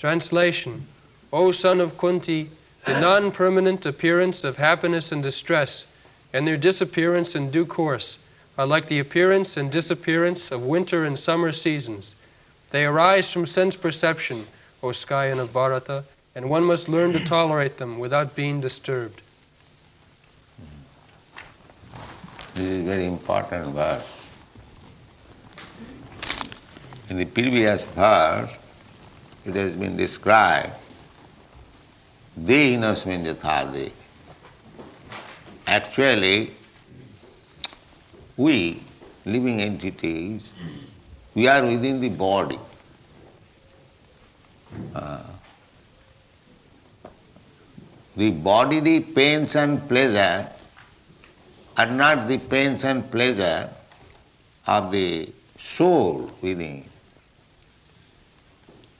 Translation O son of Kunti, the non permanent appearance of happiness and distress, and their disappearance in due course, are like the appearance and disappearance of winter and summer seasons. They arise from sense perception, O Skyan of Bharata, and one must learn to tolerate them without being disturbed. This is very important verse. In the previous verse, it has been described Dehinasmin jathade. Actually, we, living entities, we are within the body. Uh, the bodily pains and pleasure are not the pains and pleasure of the soul within.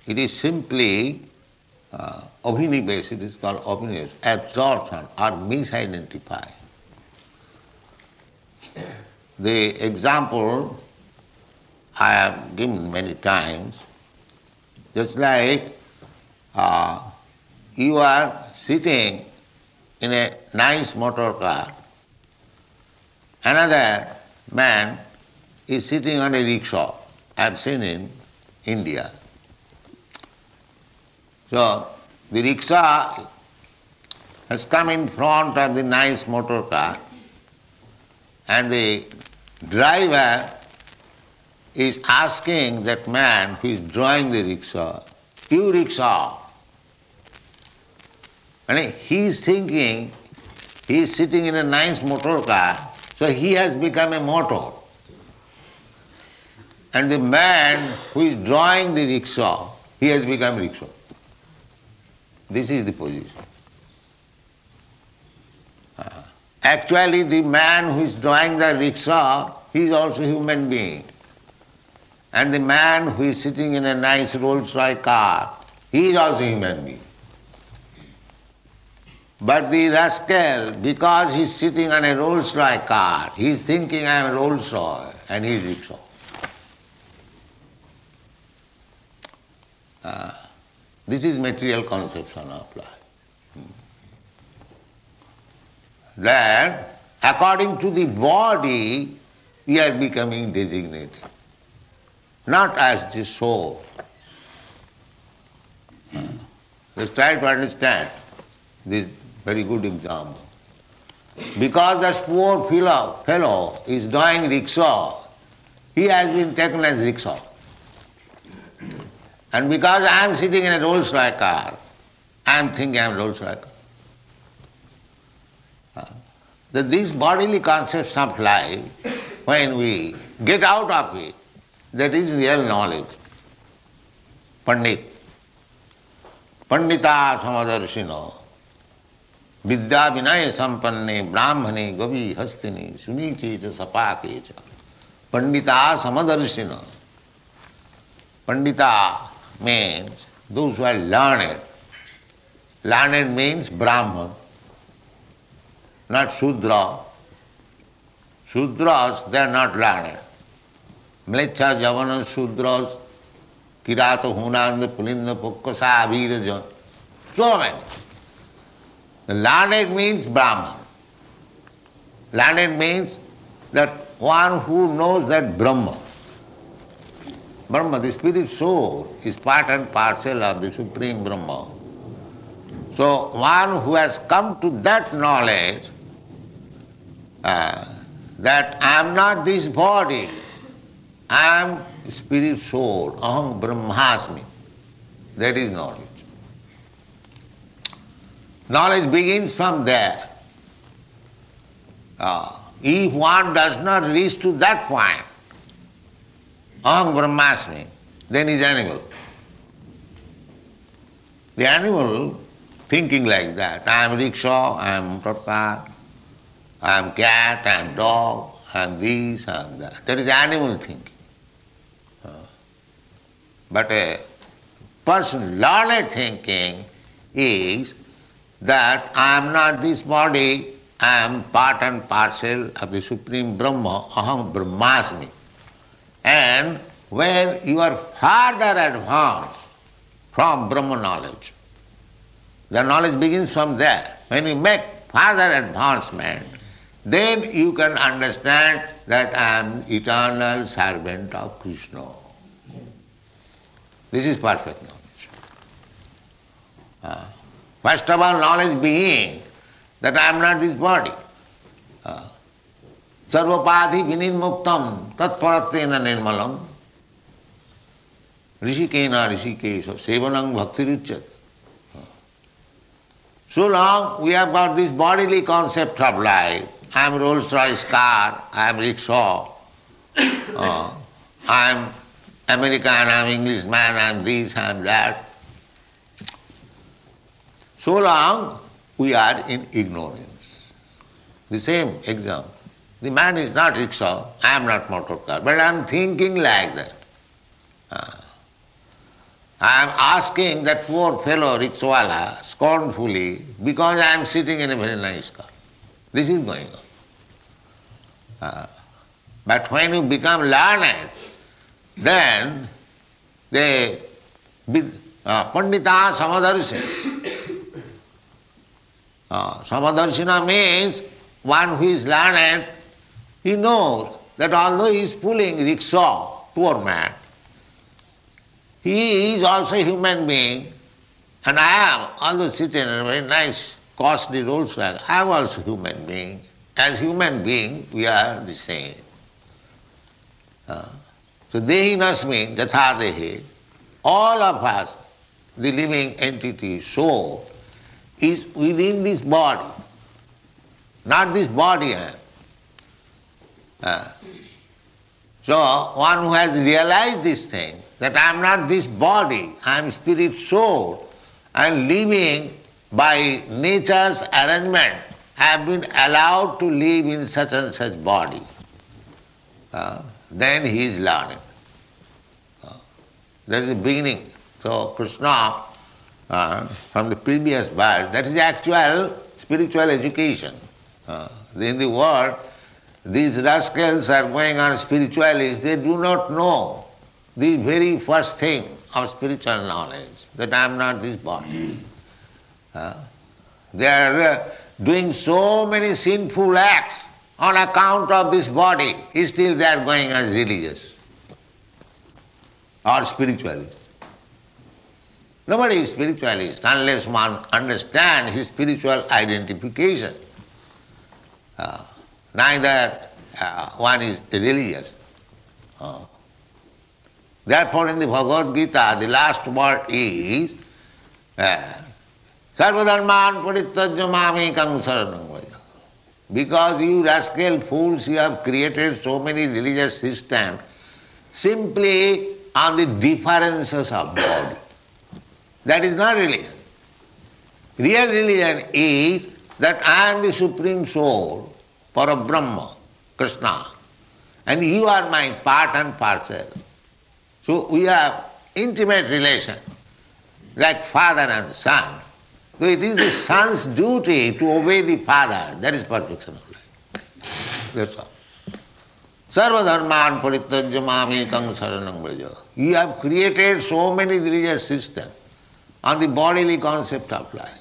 It is simply uh, abhinivesh, it is called abhinivesh, absorption or misidentified. The example I have given many times, just like uh, you are sitting in a nice motor car, another man is sitting on a rickshaw. I have seen in India. So the rickshaw has come in front of the nice motor car and the driver is asking that man who is drawing the rickshaw, you rickshaw. And he is thinking he is sitting in a nice motor car, so he has become a motor. And the man who is drawing the rickshaw, he has become rickshaw. This is the position. Uh, actually, the man who is drawing the rickshaw, he is also human being. And the man who is sitting in a nice Rolls Royce car, he is also human being. But the rascal, because he is sitting on a Rolls Royce car, he is thinking I am a Rolls Royce and he is rickshaw. Uh, this is material conception of life. That according to the body, we are becoming designated, not as the soul. Let's try to understand this very good example. Because this poor fellow, fellow is doing rickshaw, he has been taken as rickshaw. And because I am sitting in a Rolls Royce car, I am thinking I am Rolls Royce car. Uh, that these bodily concepts of life, when we get out of it, that is real knowledge. Pandit. Pandita samadarshino. विद्या विनय संपन्ने ब्राह्मणे गवि हस्तिनी सुनीचे च सपाके च Pandita समदर्शिन Pandita means those who are learned. Learned means Brahman, not Shudra. Shudras, they are not learned. Mlecha, Javana, Shudras, Kirata, Hunanda, Pulinda, Pukkasa, Aviraja, so many. Learned means Brahman. Learned means that one who knows that Brahman. Brahma, the spirit soul, is part and parcel of the Supreme Brahma. So one who has come to that knowledge uh, that I am not this body, I am spirit soul, aham brahmasmi. That is knowledge. Knowledge begins from there. Uh, if one does not reach to that point, aham brahmasmi, then is animal. The animal thinking like that, I am rickshaw, I am motor I am cat, I am dog, I am this, I am that. That is animal thinking. Uh, but a person learned thinking is that I am not this body, I am part and parcel of the Supreme Brahma, aham brahmasmi. And when you are farther advanced from Brahma knowledge. The knowledge begins from there. When you make further advancement, then you can understand that I am eternal servant of Krishna. This is perfect knowledge. Uh, first of all, knowledge being that I am not this body. Uh, सर्वोपाधि विनिर्मुक्तम तत्परत्वेन निर्मलम ऋषिकेन Rishikesh सेवनंग भक्ति So long we have got this bodily concept of life. I am Rolls Royce car, I am rickshaw, uh, I am American, I am Englishman, I am this, I am that. So long we are in ignorance. The same example. The man is not rickshaw, I am not motor car, but I am thinking like that. Uh, I am asking that poor fellow rickshawala scornfully because I am sitting in a very nice car. This is going on. Uh, but when you become learned, then the uh, Pandita Samadarshina. Samadarshina means one who is learned he knows that although he is pulling rickshaw, poor man, he is also a human being, and I am, although sitting in a very nice, costly Rolls Royce, I am also a human being. As human being, we are the same. Uh, so dehinasmin dehi, all of us, the living entity, soul, is within this body. Not this body, uh, so one who has realized this thing, that I am not this body, I am spirit soul, and living by nature's arrangement, I have been allowed to live in such and such body. Uh, then he is learning. Uh, that is the beginning. So Krishna, uh, from the previous verse, that is the actual spiritual education. Uh, in the world, these rascals are going on spiritualists, they do not know the very first thing of spiritual knowledge, that I am not this body. Uh, they are uh, doing so many sinful acts on account of this body, still they are going as religious or spiritualist. Nobody is spiritualist unless one understands his spiritual identification. Uh, neither uh, one is religious. Uh, therefore, in the Bhagavad Gita, the last word is uh, Sarvadharman parityajya mamekam Because you rascal fools, you have created so many religious systems simply on the differences of body. That is not religion. Real religion is that I am the Supreme Soul, for a Brahma, Krishna, and you are my part and parcel. So we have intimate relation, like father and son. So it is the son's duty to obey the father. That is perfection of life. That's all. Sarvadharman paritajya mamekam. You have created so many religious systems on the bodily concept of life.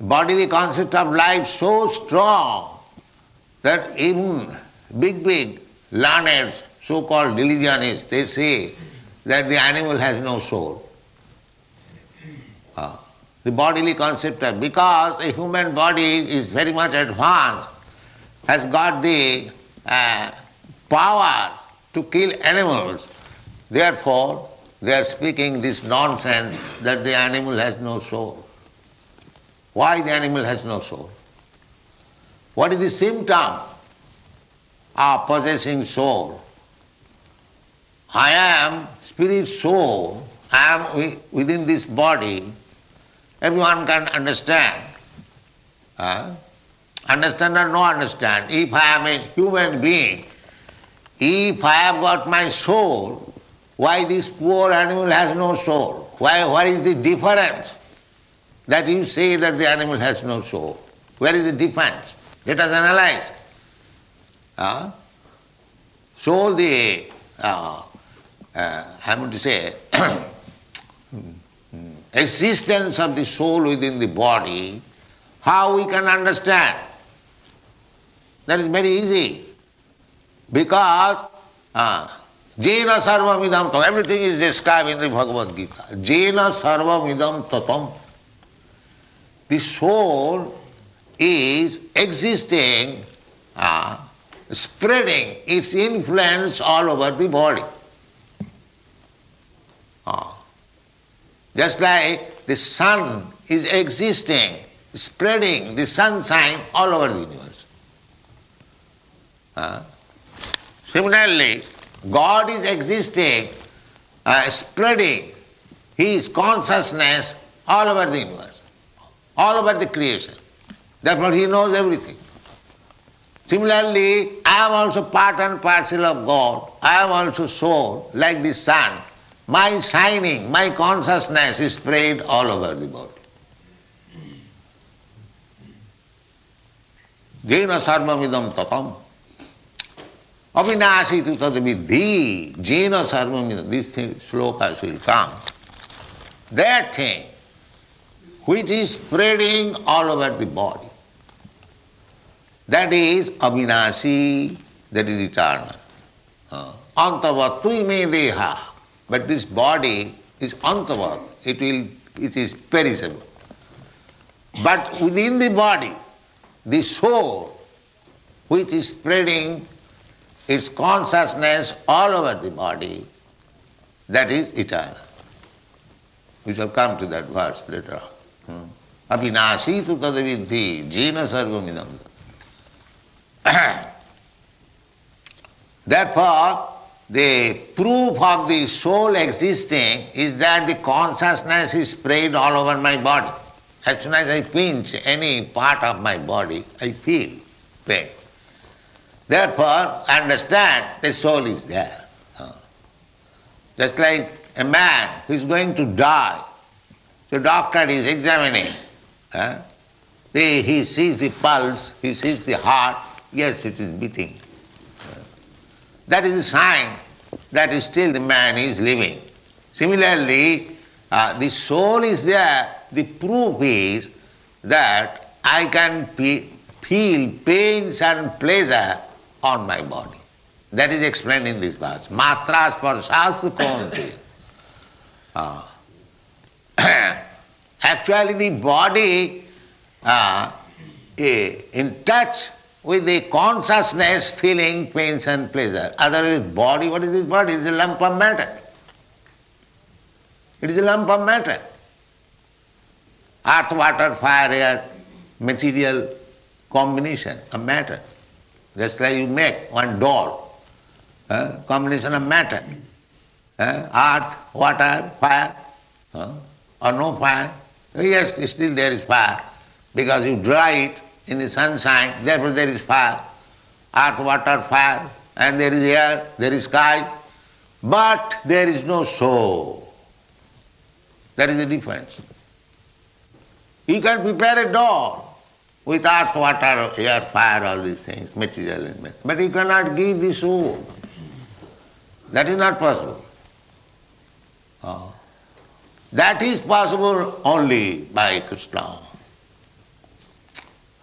Bodily concept of life so strong that even big, big learned so-called religionists, they say that the animal has no soul. Uh, the bodily concept of, because a human body is very much advanced, has got the uh, power to kill animals, therefore they are speaking this nonsense that the animal has no soul. Why the animal has no soul? What is the symptom of possessing soul? I am spirit soul, I am within this body. Everyone can understand. Huh? Understand or no understand? If I am a human being, if I have got my soul, why this poor animal has no soul? Why, what is the difference? That you say that the animal has no soul. Where is the defense? Let us analyze. Uh, so the uh, uh, I want to say, existence of the soul within the body, how we can understand? That is very easy. Because uh, Jena sarvamidam tatam, everything is described in the Bhagavad Gita. Jena sarvamidam tatam. The soul is existing, uh, spreading its influence all over the body. Uh, just like the sun is existing, spreading the sunshine all over the universe. Uh, similarly, God is existing, uh, spreading His consciousness all over the universe, all over the creation. Therefore, He knows everything. Similarly, I am also part and parcel of God. I am also soul, like the sun. My shining, my consciousness is spread all over the. Jena sarvamidam tatam. Avinashi tu tadvidhi. Jena sarvamidam. This thing, slokas will come. That thing which is spreading all over the body. That is avinashi, that is eternal. Uh, Antavatui me deha. But this body is antavat, it will it is perishable. But within the body, the soul, which is spreading its consciousness all over the body, that is eternal. We shall come to that verse later on. Abhinashi tu tadavidhi jena sarvamidam. Therefore, the proof of the soul existing is that the consciousness is spread all over my body. As soon as I pinch any part of my body, I feel pain. Therefore, I understand the soul is there. Just like a man who is going to die, the doctor is examining. He sees the pulse, he sees the heart, yes, it is beating. That is a sign that still the man is living. Similarly, uh, the soul is there. The proof is that I can pe- feel pains and pleasure on my body. That is explained in this verse. Matras parshas konti. Uh, actually, the body uh, in touch with the consciousness feeling pains and pleasure. Otherwise, body, what is this body? It is a lump of matter. It is a lump of matter. Earth, water, fire, air, material combination of matter. Just like you make one doll, uh, combination of matter. Uh, earth, water, fire, uh, or no fire. Yes, still there is fire because you dry it in the sunshine, therefore there is fire. Earth, water, fire, and there is air, there is sky, but there is no soul. That is the difference. You can prepare a doll with earth, water, air, fire, all these things, material elements, but you cannot give the soul. That is not possible. Oh. That is possible only by Krishna.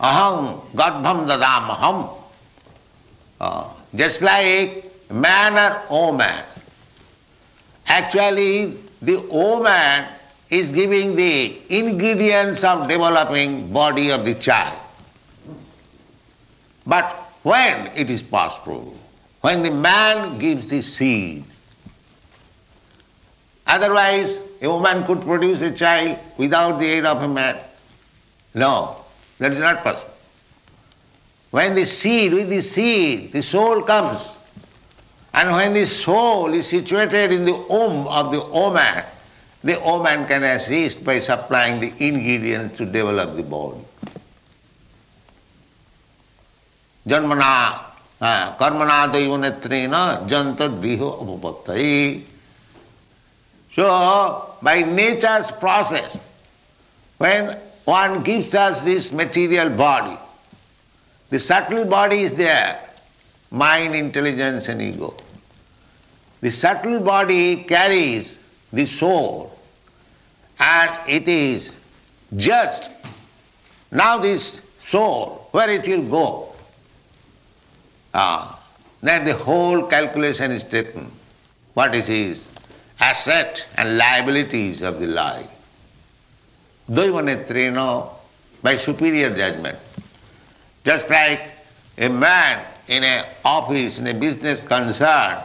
aham garbham dadamaham. Uh, just like man or woman. Actually, the woman is giving the ingredients of developing body of the child. But when it is possible, when the man gives the seed, otherwise a woman could produce a child without the aid of a man. No, that is not possible. When the seed, with the seed, the soul comes. And when the soul is situated in the womb of the woman, the woman can assist by supplying the ingredients to develop the body. Janmana ah, karmana daivanetrena jantadviho upapattai. So, by nature's process, when one gives us this material body. The subtle body is there mind, intelligence, and ego. The subtle body carries the soul and it is just Now this soul, where it will go? Ah, then the whole calculation is taken. What is his asset and liabilities of the life? Daivanetrena, by superior judgment. Just like a man in an office, in a business concern,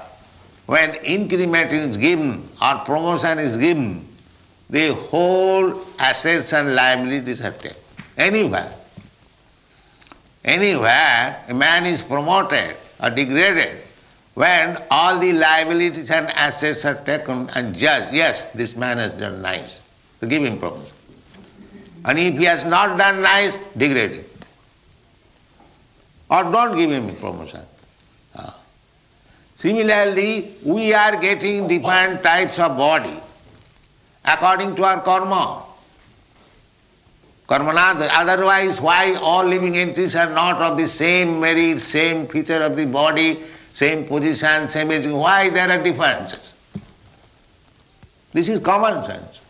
when increment is given or promotion is given, the whole assets and liabilities are taken. Anywhere. Anywhere a man is promoted or degraded, when all the liabilities and assets are taken and judged, yes, this man has done nice, to give him promotion. And if he has not done nice, degrade him. Or don't give him promotion. Ah. Similarly, we are getting different types of body according to our karma. Karmana, otherwise, why all living entities are not of the same merit, same feature of the body, same position, same aging? Why there are differences? This is common sense.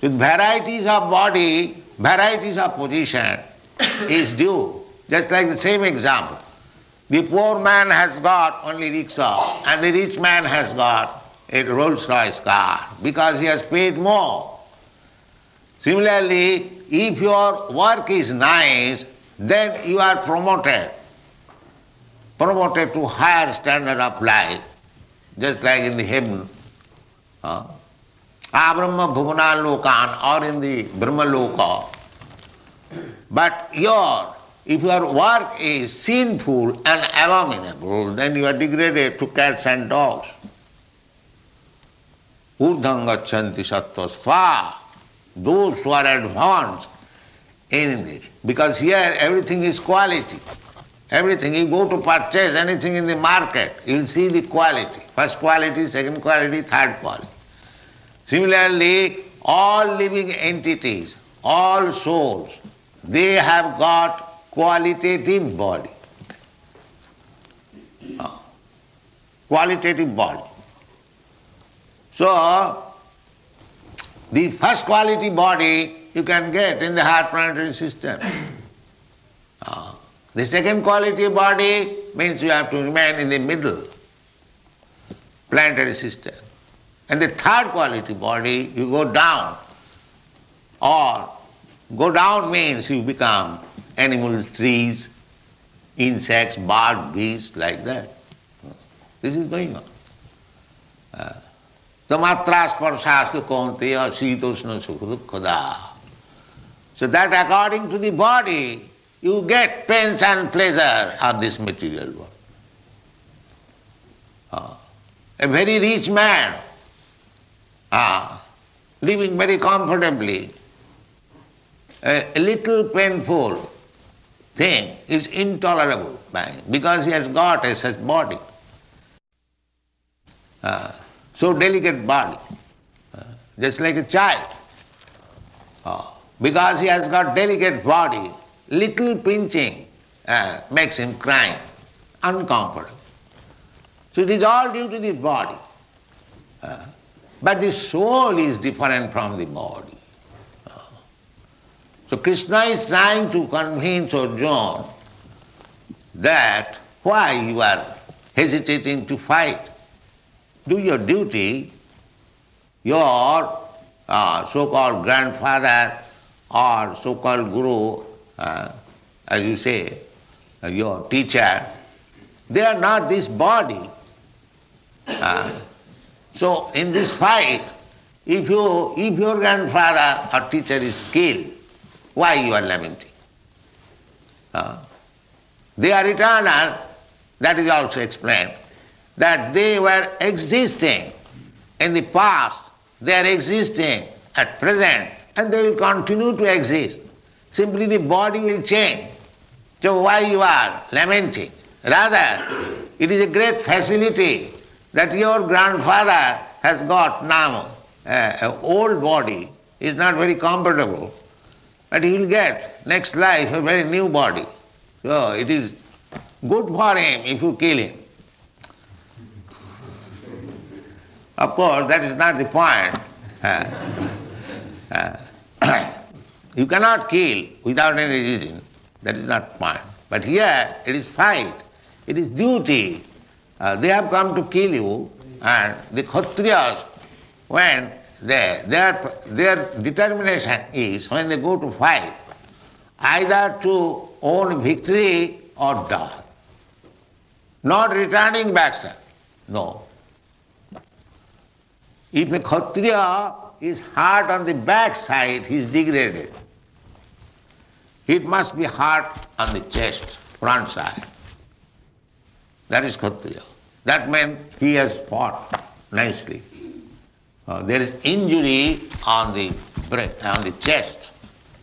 With varieties of body, varieties of position is due. Just like the same example. The poor man has got only rickshaw and the rich man has got a Rolls Royce car because he has paid more. Similarly, if your work is nice, then you are promoted, promoted to higher standard of life, just like in the heaven. Abrahma Bhuvana Lokan or in the Brahma Loka. But your if your work is sinful and abominable, then you are degraded to cats and dogs. Urdhangachanti sattva Those who are advanced in it. Because here everything is quality. Everything. You go to purchase anything in the market, you'll see the quality. First quality, second quality, third quality. Similarly, all living entities, all souls, they have got qualitative body. Ah. Qualitative body. So, the first quality body you can get in the heart planetary system. The second quality body means you have to remain in the middle planetary system. And the third quality body, you go down. Or go down means you become animals, trees, insects, birds, beasts, like that. This is going on. Uh, So that according to the body, you get pains and pleasure of this material world. Uh, a very rich man, uh, living very comfortably, a, little painful thing is intolerable because he has got a such body. Uh, so delicate body, just like a child. Because he has got delicate body, little pinching uh, makes him crying, uncomfortable. So it is all due to the body. Uh, but the soul is different from the body. So Krishna is trying to convince Arjuna that why you are hesitating to fight. Do your duty. Your uh, so-called grandfather or so-called guru, uh, as you say, uh, your teacher, they are not this body. Uh, so in this fight, if you if your grandfather or teacher is killed, why you are lamenting? Uh, they are eternal, that is also explained, that they were existing in the past, they are existing at present, and they will continue to exist. Simply the body will change. So why you are lamenting? Rather, it is a great facility that your grandfather has got now uh, an old body, is not very comfortable, but he will get next life a very new body. So it is good for him if you kill him. Of course, that is not the point. Uh, uh, you cannot kill without any reason. That is not point. But here it is fight. It is duty. Uh, they have come to kill you, and the Kshatriyas, when they, their, their determination is, when they go to fight, either to own victory or die. Not returning back, sir. No. If a Kshatriya is hard on the back side, he is degraded. It must be hard on the chest, front side. That is Kshatriya. That means he has fought nicely. Uh, there is injury on the breast, on the chest,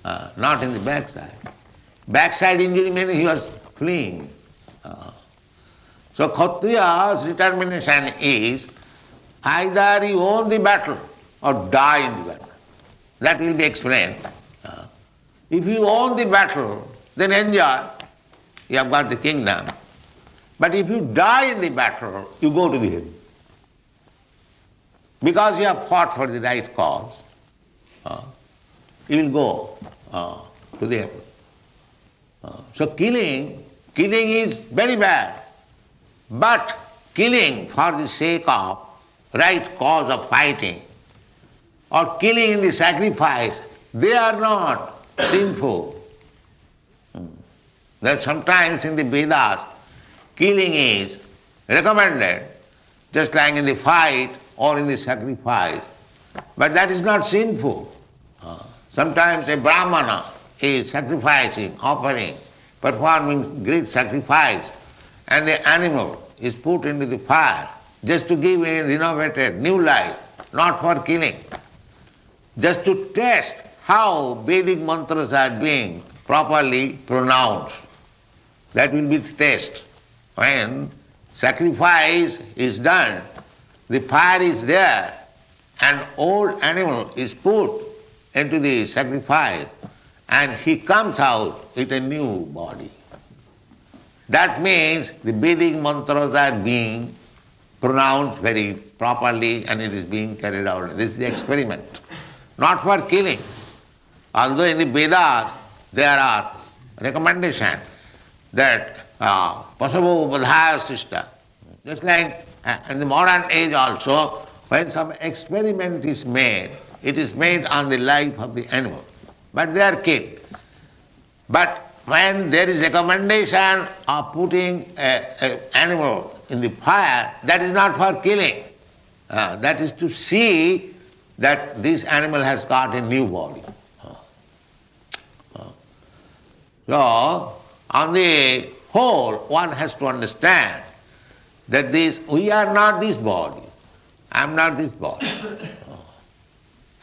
uh, not in the backside. Backside injury means he was fleeing. Uh, so Kshatriya's determination is either you own the battle or die in the battle. That will be explained. If you own the battle, then enjoy. You have got the kingdom. But if you die in the battle, you go to the heaven. Because you have fought for the right cause, uh, you will go uh, to the heaven. Uh, so killing, killing is very bad. But killing for the sake of right cause of fighting or killing in the sacrifice, they are not sinful. Hmm. That sometimes in the Vedas, killing is recommended, just like in the fight or in the sacrifice. But that is not sinful. Uh, sometimes a brahmana is sacrificing, offering, performing great sacrifice, and the animal is put into the fire just to give a renovated new life, not for killing. Just to test how Vedic mantras are being properly pronounced. That will be the test. When sacrifice is done, the fire is there, an old animal is put into the sacrifice, and he comes out with a new body. That means the Vedic mantras are being pronounced very properly and it is being carried out. This is the experiment. Not for killing. Although in the Vedas there are recommendations that uh, Pasavo Badhaya sister, just like uh, in the modern age also, when some experiment is made, it is made on the life of the animal. But they are killed. But when there is recommendation of putting an animal in the fire, that is not for killing. Uh, that is to see that this animal has got a new body. Uh, uh. So, on the whole, one has to understand that this we are not this body. I am not this body.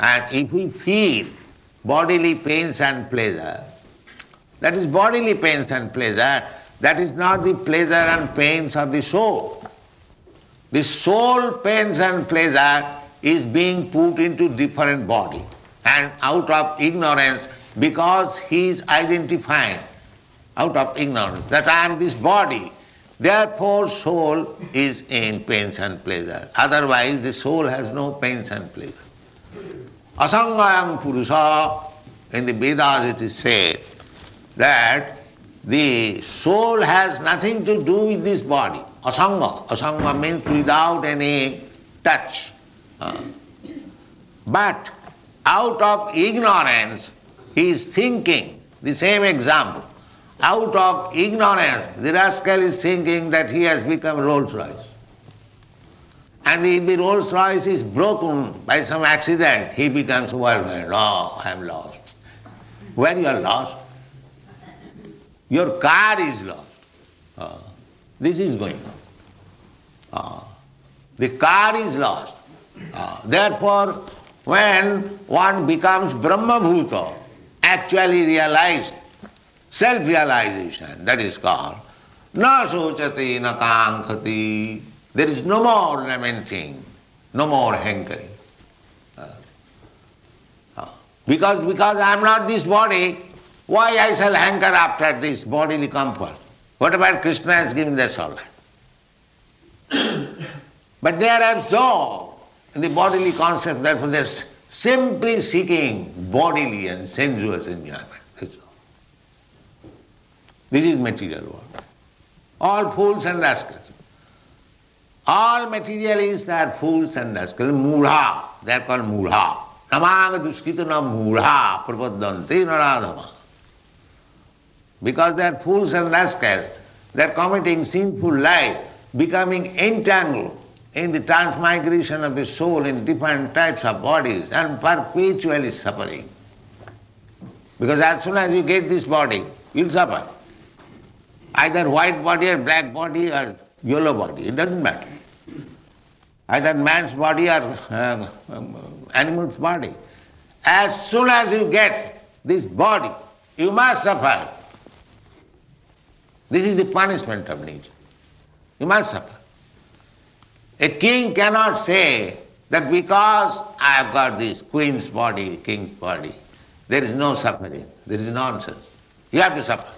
And if we feel bodily pains and pleasure, that is bodily pains and pleasure. That is not the pleasure and pains of the soul. The soul pains and pleasure is being put into different body. And out of ignorance, because he is identifying out of ignorance that I am this body, therefore soul is in pains and pleasure. Otherwise the soul has no pains and pleasure. Asangayam Purusa, in the Vedas it is said, that the soul has nothing to do with this body. Asanga. Asanga means without any touch. Uh, but out of ignorance, he is thinking the same example. Out of ignorance, the rascal is thinking that he has become Rolls Royce. And if the Rolls Royce is broken by some accident, he becomes worldwide. Oh, I am lost. Where you are lost? Your car is lost. Uh, this is going on. Uh, the car is lost. Uh, therefore, when one becomes Brahma Bhuta, actually realized, self realization, that is called, na sochati na kankhati, there is no more lamenting, no more hankering. Uh, because, because I am not this body, why I shall hanker after this bodily comfort? Whatever Krishna has given, that's all but they are absorbed in the bodily concept, therefore they're simply seeking bodily and sensuous enjoyment. This is material world. All fools and rascals. All materialists are fools and rascals. Mudha, they are called mudha. Namaga duskita na prapadante naradhama. Because they are fools and rascals, they are committing sinful life, becoming entangled in the transmigration of the soul in different types of bodies and perpetually suffering. Because as soon as you get this body, you'll suffer. Either white body or black body or yellow body, it doesn't matter. Either man's body or uh, animal's body. As soon as you get this body, you must suffer. This is the punishment of nature. You must suffer. A king cannot say that because I have got this queen's body, king's body, there is no suffering. There is nonsense. You have to suffer.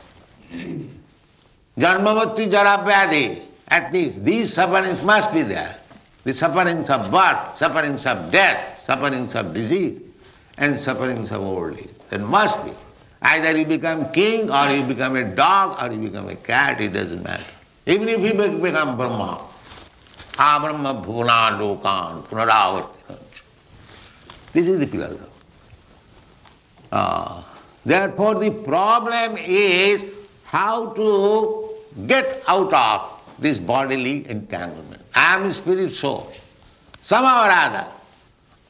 Janmamatti Jara at least these sufferings must be there. The sufferings of birth, sufferings of death, sufferings of disease, and sufferings of old age. There must be. Either you become king or you become a dog or you become a cat, it doesn't matter. Even if you become Brahma, Abrahma Bhuvana Lokan Punaravarti. This is the. Uh, therefore the problem is how to get out of this bodily entanglement. I am a spirit soul. Somehow or other,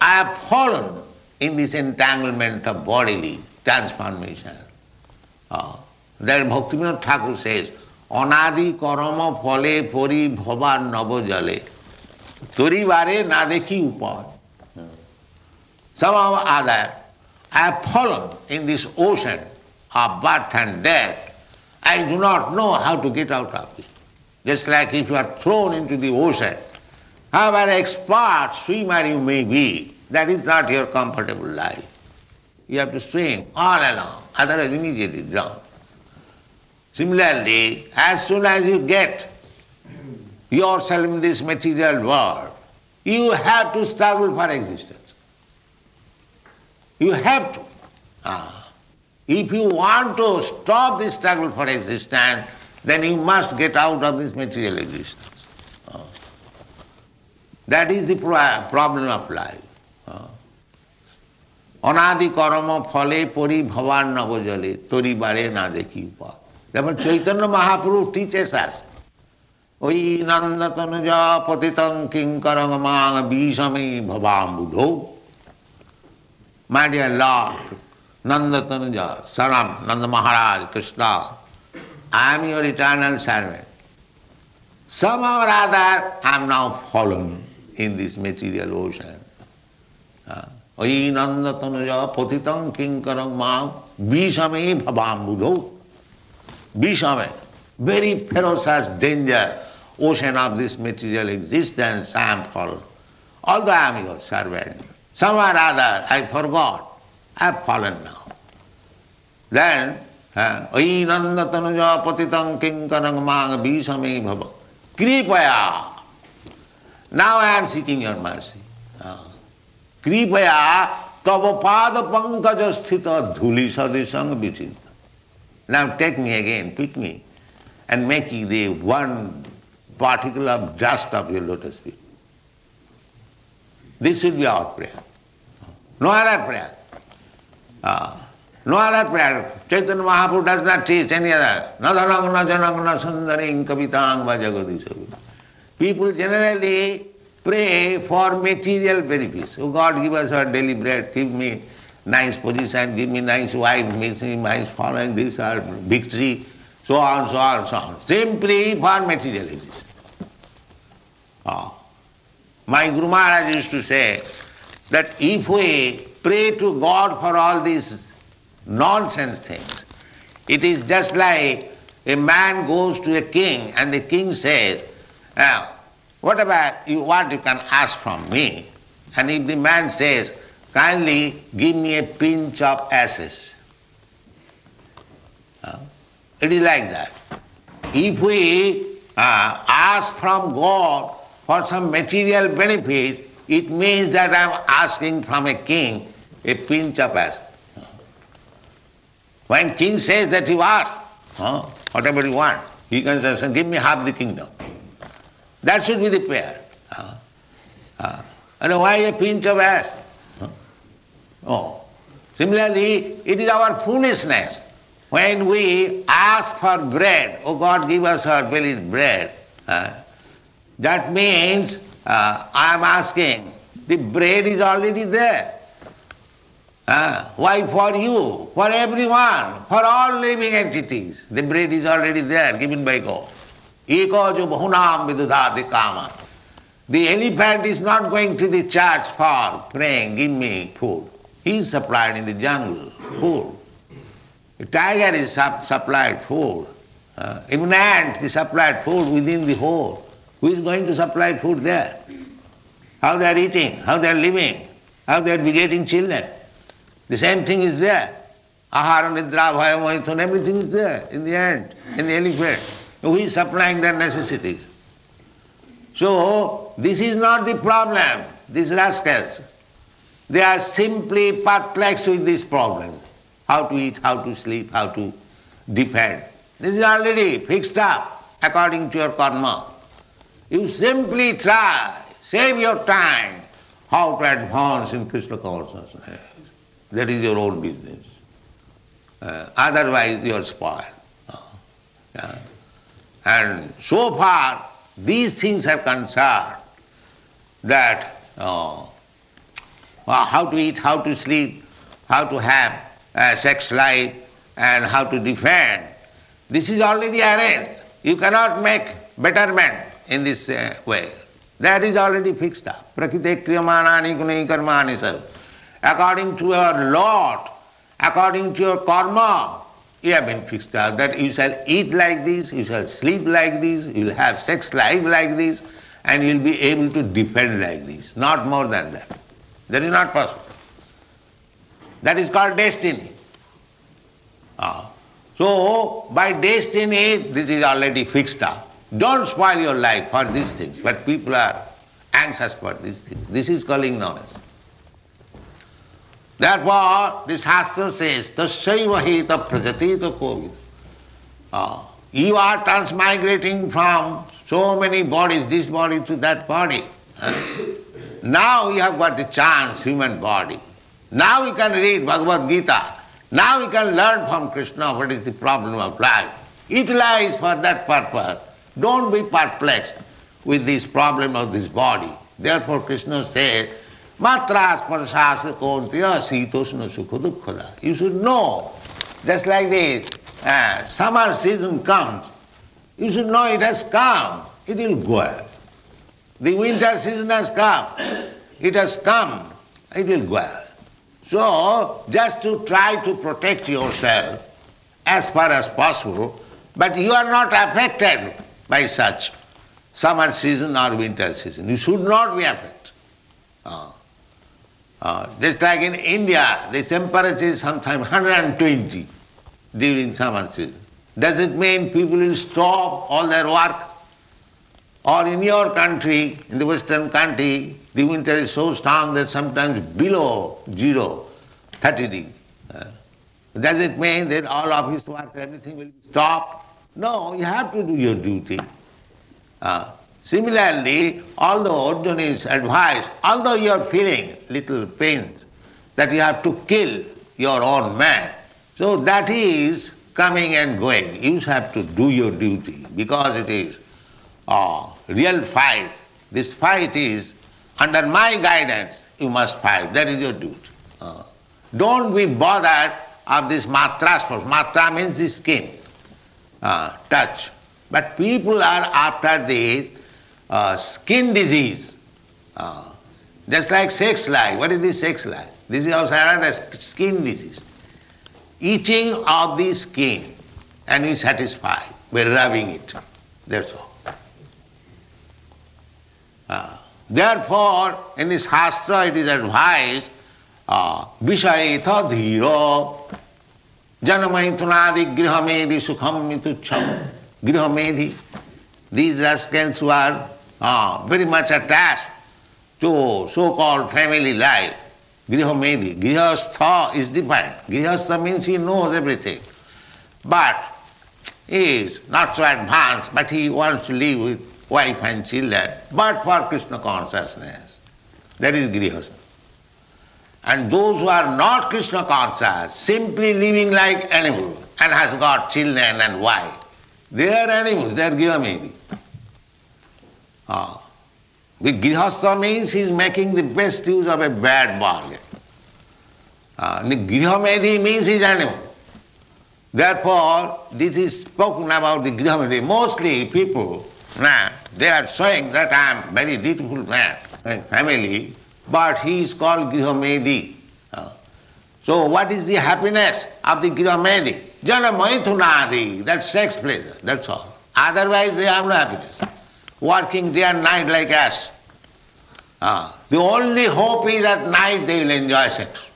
I have fallen in this entanglement of bodily transformation. Uh, there Bhaktivinoda Thakur says, অনাদি করম ফলে পরি ভবার নব জলে তরিবারে না দেখি উপায় Somehow or other, have fallen in this ocean of birth and death. I do not know how to get out of it. Just like if you are thrown into the ocean, however expert swimmer you may be, that is not your comfortable life. You have to swim all along, otherwise immediately drown. Similarly, as soon as you get yourself in this material world, you have to struggle for existence. You have to. Ah. If you want to stop this struggle for existence, then you must get out of this material existence. Ah. That is the problem of life. অনাদি কর্ম ফলে পরি ভবান নবজলে তরি বাড়ে না দেখি পথ Therefore Chaitanya Mahaprabhu teaches us. Oi nandatanuja patitam kinkarang mang bisami bhavam buddho. My dear Lord, Nandatanuja, Saram, Nanda Maharaj, Krishna, I am your eternal servant. Somehow or other I am now fallen in this material ocean. Oi nandatanuja patitam kinkarang mang bisami bhavam buddho. Vishame, very ferocious danger, ocean of this material existence, I am fallen. Although I am your servant, somewhere or other I forgot, I have fallen now. Then, nanda tanuja patitang kinkanang mang vishame bhava. Kripaya. Now I am seeking your mercy. Tava pada pankaja sthita dhuli sadisang vichinta. Now take me again, pick me, and make the one particle of dust of your lotus feet. This should be our prayer. No other prayer. Uh, no other prayer. Chaitanya Mahaprabhu does not teach any other. Nadanang na janang na sundaring kavitang vajagadisavi. People generally pray for material benefits. Oh God, give us our daily bread, give me nice position, give me nice wife, make me nice following, this or victory, so on, so on, so on. Simply for material existence. Oh. My Guru Maharaj used to say that if we pray to God for all these nonsense things, it is just like a man goes to a king and the king says, uh, whatever you want you can ask from me. And if the man says, kindly give me a pinch of ashes. It is like that. If we uh, ask from God for some material benefit, it means that I'm asking from a king a pinch of acid. When king says that you ask, whatever you want, he can say, give me half the kingdom. That should be the prayer. And why a pinch of acid? Oh. Similarly, it is our foolishness. When we ask for bread, oh God, give us our belly bread, uh, that means uh, I am asking, the bread is already there. Uh, why for you? For everyone, for all living entities. The bread is already there, given by God. Eko jo bahunam vidudhati kama. The elephant is not going to the church for praying, give me food. He is supplied in the jungle, food. The tiger is supplied food. Uh, even ant is supplied food within the hole. Who is going to supply food there? How they are eating, how they are living, how they are begetting children. The same thing is there. Ahara, nidra, bhaya, everything is there in the ant, in the elephant. Who is supplying their necessities? So, this is not the problem, these rascals. They are simply perplexed with this problem. How to eat, how to sleep, how to defend. This is already fixed up according to your karma. You simply try, save your time, how to advance in Krishna consciousness. That is your own business. Uh, otherwise you are spoiled. Uh, yeah. And so far, these things are concerned that uh, how to eat, how to sleep, how to have a sex life, and how to defend. This is already arranged. You cannot make betterment in this uh, way. That is already fixed up. Prakriti kriyamanani. According to your lot, according to your karma, you have been fixed up that you shall eat like this, you shall sleep like this, you will have sex life like this, and you will be able to defend like this. Not more than that. That is not possible. That is called destiny. Ah. So, by destiny, this is already fixed up. Don't spoil your life for these things, but people are anxious for these things. This is called ignorance. Therefore, this Shastra says, Tasyaiva heta prajatita kovid. Uh, you are transmigrating from so many bodies, this body to that body. Now you have got the chance, human body. Now you can read Bhagavad Gita. Now you can learn from Krishna what is the problem of life. Utilize for that purpose. Don't be perplexed with this problem of this body. Therefore Krishna says, Matras sparshasya kaunteya sitoshna sukha. You should know, just like this, uh, summer season comes, you should know it has come, it will go. The winter season has come, it has come, it will go. So, just to try to protect yourself as far as possible, but you are not affected by such summer season or winter season. You should not be affected. Uh, uh, just like in India, the temperature is sometimes 120 during summer season. Does it mean people will stop all their work? Or in your country, in the western country, the winter is so strong that sometimes below zero, 30 degrees. Uh, does it mean that all office work, everything will stop? No, you have to do your duty. Uh, Similarly, although Arjuna is advised, although you are feeling little pains, that you have to kill your own man, so that is coming and going. You have to do your duty because it is a real fight. This fight is under my guidance, you must fight. That is your duty. Uh, don't be bothered of this matra. Matra means the skin, uh, touch. But people are after this uh, skin disease, uh, just like sex life. What is this sex life? This is also another skin disease. Itching of the skin and we satisfy by rubbing it. That's all. Uh, therefore, in this Shastra it is advised Vishayatha dhiro janamaithunadi grihamedi sukham mitucham grihamedi. These rascals who are uh, very much attached to so-called family life, Grihamedi. Grihastha is different. Grihastha means he knows everything. But he is not so advanced, but he wants to live with wife and children, but for Krishna consciousness. That is Grihastha. And those who are not Krishna conscious, simply living like animals, and has got children and wife, they are animals, they are Grihamedi. Ah. The Grihastha means he is making the best use of a bad bargain. Uh, the Grihamedi means he is animal. Therefore, this is spoken about the Grihamedi. Mostly people, nah, they are saying that I am very dutiful man and family, but he is called Grihamedi. Uh, so what is the happiness of the Grihamedi? Jana Maithunadi, that's sex pleasure, that's all. Otherwise they have no happiness working day and night like us. Ah, the only hope is at night they will enjoy sex.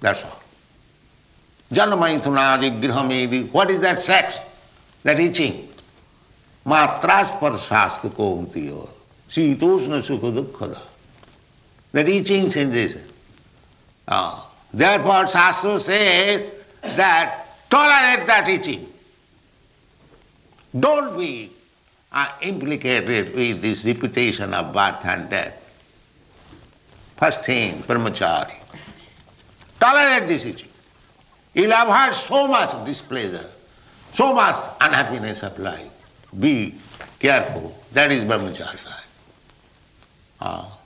That's all. Janamaithunadi grihamedi. What is that sex? That itching. Matras parshasta komtiyo. Sitoshna sukha dukkhada. That itching sensation. Ah. Therefore Shastra says that tolerate that itching. Don't be are implicated with this repetition of birth and death. First thing, brahmachari. Tolerate this itching. You'll avoid so much displeasure, so much unhappiness of life. Be careful. That is brahmachari life. Ah.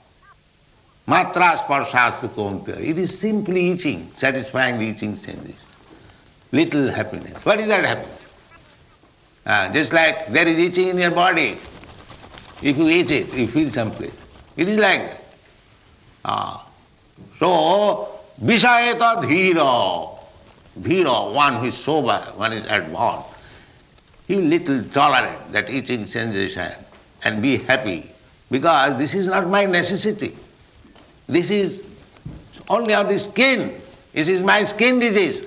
Matra sparshastra It is simply itching, satisfying the itching senses. Little happiness. What is that happiness? Uh, just like there is itching in your body. If you eat it, you feel some place. It is like that. Ah. So, Vishayata Dhira. Dhira, one who is sober, one is advanced. He will little tolerate that itching sensation and be happy because this is not my necessity. This is only of the skin. This is my skin disease.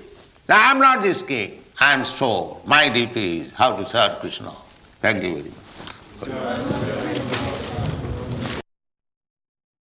I am not the skin. I am soul. My duty is how to serve Krishna. Thank you very much.